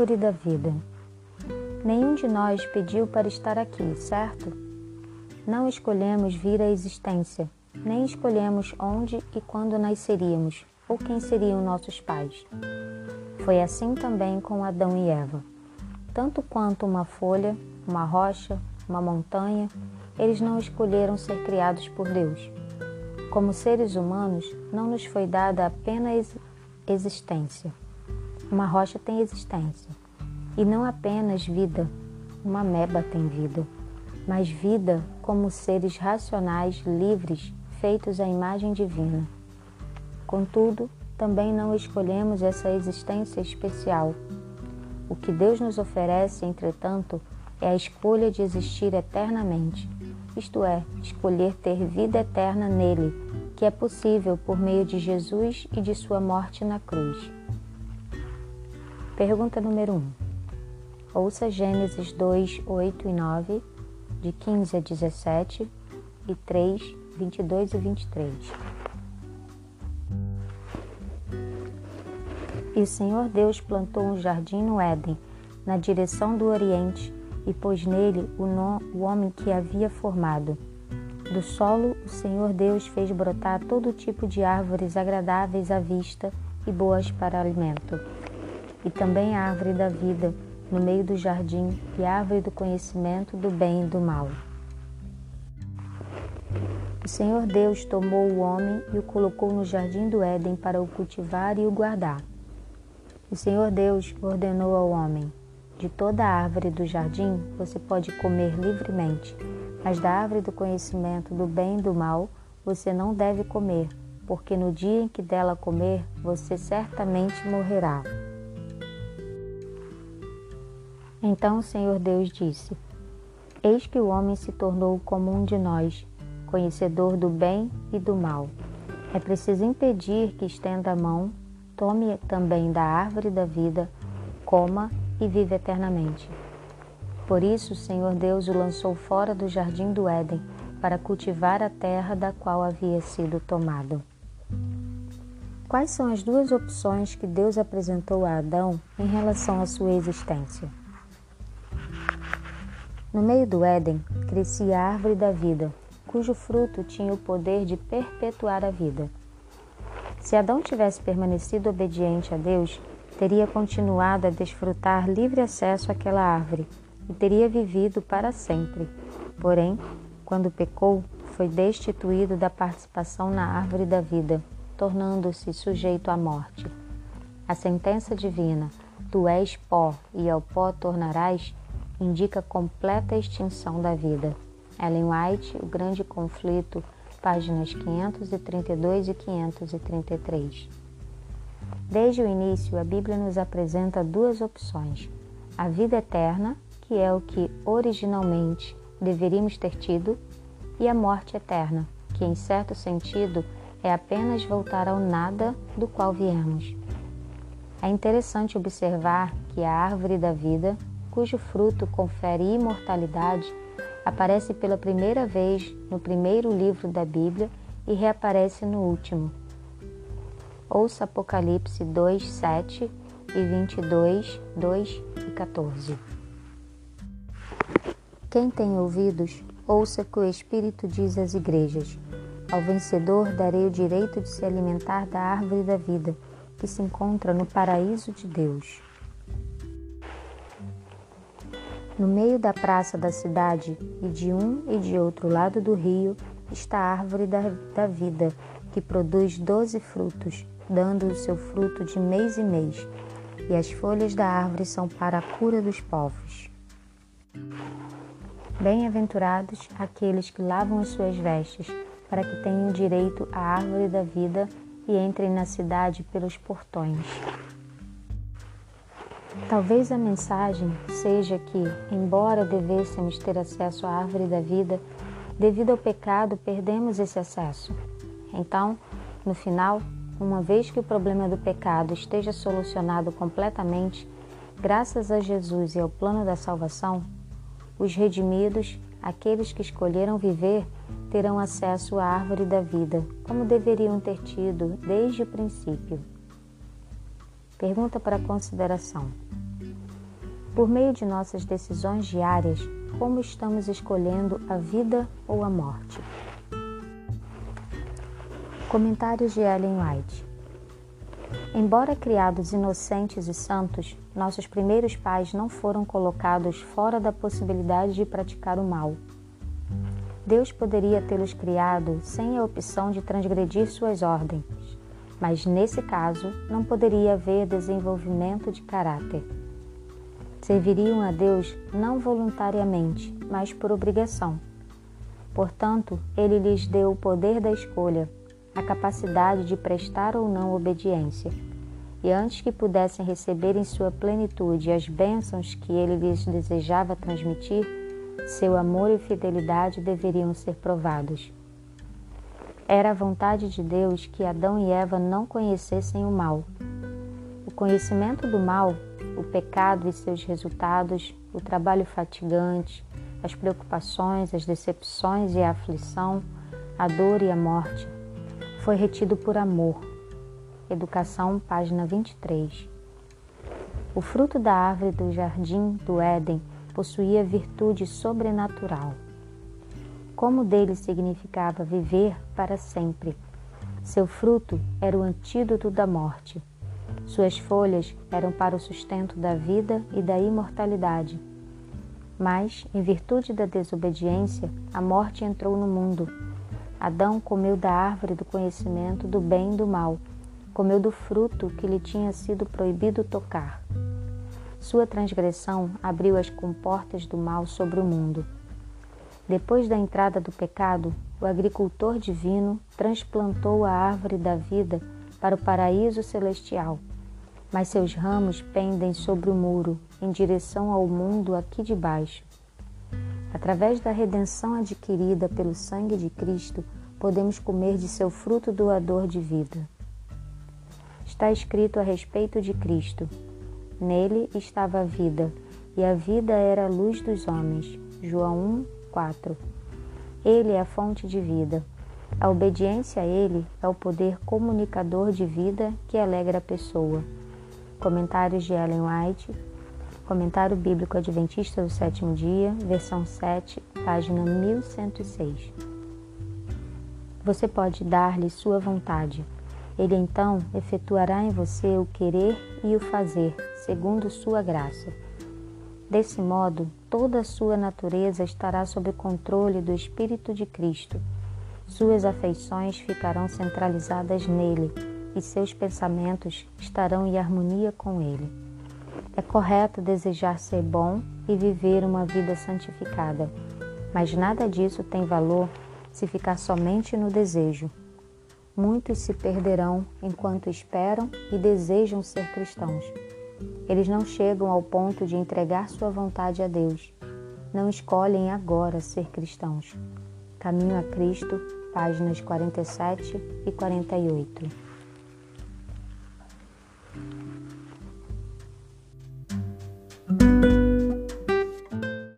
árvore da vida. Nenhum de nós pediu para estar aqui, certo? Não escolhemos vir à existência, nem escolhemos onde e quando nasceríamos ou quem seriam nossos pais. Foi assim também com Adão e Eva. Tanto quanto uma folha, uma rocha, uma montanha, eles não escolheram ser criados por Deus. Como seres humanos, não nos foi dada apenas existência. Uma rocha tem existência. E não apenas vida, uma meba tem vida, mas vida como seres racionais livres, feitos à imagem divina. Contudo, também não escolhemos essa existência especial. O que Deus nos oferece, entretanto, é a escolha de existir eternamente, isto é, escolher ter vida eterna nele, que é possível por meio de Jesus e de sua morte na cruz. Pergunta número 1. Ouça Gênesis 2, 8 e 9, de 15 a 17 e 3, 22 e 23. E o Senhor Deus plantou um jardim no Éden, na direção do Oriente, e pôs nele o, o homem que havia formado. Do solo, o Senhor Deus fez brotar todo tipo de árvores agradáveis à vista e boas para alimento e também a árvore da vida no meio do jardim e árvore do conhecimento do bem e do mal. O Senhor Deus tomou o homem e o colocou no jardim do Éden para o cultivar e o guardar. O Senhor Deus ordenou ao homem: De toda a árvore do jardim você pode comer livremente, mas da árvore do conhecimento do bem e do mal você não deve comer, porque no dia em que dela comer você certamente morrerá. Então o Senhor Deus disse: Eis que o homem se tornou como um de nós, conhecedor do bem e do mal. É preciso impedir que estenda a mão, tome também da árvore da vida, coma e vive eternamente. Por isso o Senhor Deus o lançou fora do jardim do Éden, para cultivar a terra da qual havia sido tomado. Quais são as duas opções que Deus apresentou a Adão em relação à sua existência? No meio do Éden crescia a árvore da vida, cujo fruto tinha o poder de perpetuar a vida. Se Adão tivesse permanecido obediente a Deus, teria continuado a desfrutar livre acesso àquela árvore e teria vivido para sempre. Porém, quando pecou, foi destituído da participação na árvore da vida, tornando-se sujeito à morte. A sentença divina, tu és pó e ao pó tornarás, indica completa extinção da vida. Ellen White, O Grande Conflito, páginas 532 e 533. Desde o início, a Bíblia nos apresenta duas opções: a vida eterna, que é o que originalmente deveríamos ter tido, e a morte eterna, que em certo sentido é apenas voltar ao nada do qual viemos. É interessante observar que a árvore da vida cujo fruto confere imortalidade, aparece pela primeira vez no primeiro livro da Bíblia e reaparece no último. Ouça Apocalipse 2, 7 e 22, 2 e 14. Quem tem ouvidos, ouça que o Espírito diz às igrejas. Ao vencedor darei o direito de se alimentar da árvore da vida, que se encontra no paraíso de Deus. No meio da praça da cidade e de um e de outro lado do rio está a árvore da, da vida, que produz doze frutos, dando o seu fruto de mês em mês, e as folhas da árvore são para a cura dos povos. Bem-aventurados aqueles que lavam as suas vestes, para que tenham direito à árvore da vida e entrem na cidade pelos portões. Talvez a mensagem seja que, embora devêssemos ter acesso à árvore da vida, devido ao pecado perdemos esse acesso. Então, no final, uma vez que o problema do pecado esteja solucionado completamente, graças a Jesus e ao plano da salvação, os redimidos, aqueles que escolheram viver, terão acesso à árvore da vida, como deveriam ter tido desde o princípio. Pergunta para consideração. Por meio de nossas decisões diárias, como estamos escolhendo a vida ou a morte? Comentários de Ellen White Embora criados inocentes e santos, nossos primeiros pais não foram colocados fora da possibilidade de praticar o mal. Deus poderia tê-los criado sem a opção de transgredir suas ordens, mas nesse caso não poderia haver desenvolvimento de caráter. Serviriam a Deus não voluntariamente, mas por obrigação. Portanto, ele lhes deu o poder da escolha a capacidade de prestar ou não obediência. E antes que pudessem receber em sua plenitude as bênçãos que ele lhes desejava transmitir, seu amor e fidelidade deveriam ser provados. Era a vontade de Deus que Adão e Eva não conhecessem o mal. O conhecimento do mal, o pecado e seus resultados, o trabalho fatigante, as preocupações, as decepções e a aflição, a dor e a morte, foi retido por amor. Educação, página 23. O fruto da árvore do jardim do Éden possuía virtude sobrenatural. Como dele significava viver para sempre. Seu fruto era o antídoto da morte. Suas folhas eram para o sustento da vida e da imortalidade. Mas, em virtude da desobediência, a morte entrou no mundo Adão comeu da árvore do conhecimento do bem e do mal, comeu do fruto que lhe tinha sido proibido tocar. Sua transgressão abriu as comportas do mal sobre o mundo. Depois da entrada do pecado, o agricultor divino transplantou a árvore da vida para o paraíso celestial, mas seus ramos pendem sobre o muro, em direção ao mundo aqui de baixo. Através da redenção adquirida pelo sangue de Cristo, podemos comer de seu fruto doador de vida. Está escrito a respeito de Cristo: Nele estava a vida, e a vida era a luz dos homens. João 1, 4. Ele é a fonte de vida. A obediência a Ele é o poder comunicador de vida que alegra a pessoa. Comentários de Ellen White, Comentário Bíblico Adventista do Sétimo Dia, versão 7, página 1106. Você pode dar-lhe sua vontade. Ele então efetuará em você o querer e o fazer, segundo sua graça. Desse modo, toda a sua natureza estará sob controle do Espírito de Cristo. Suas afeições ficarão centralizadas nele e seus pensamentos estarão em harmonia com ele. É correto desejar ser bom e viver uma vida santificada, mas nada disso tem valor se ficar somente no desejo. Muitos se perderão enquanto esperam e desejam ser cristãos. Eles não chegam ao ponto de entregar sua vontade a Deus. Não escolhem agora ser cristãos. Caminho a Cristo, páginas 47 e 48.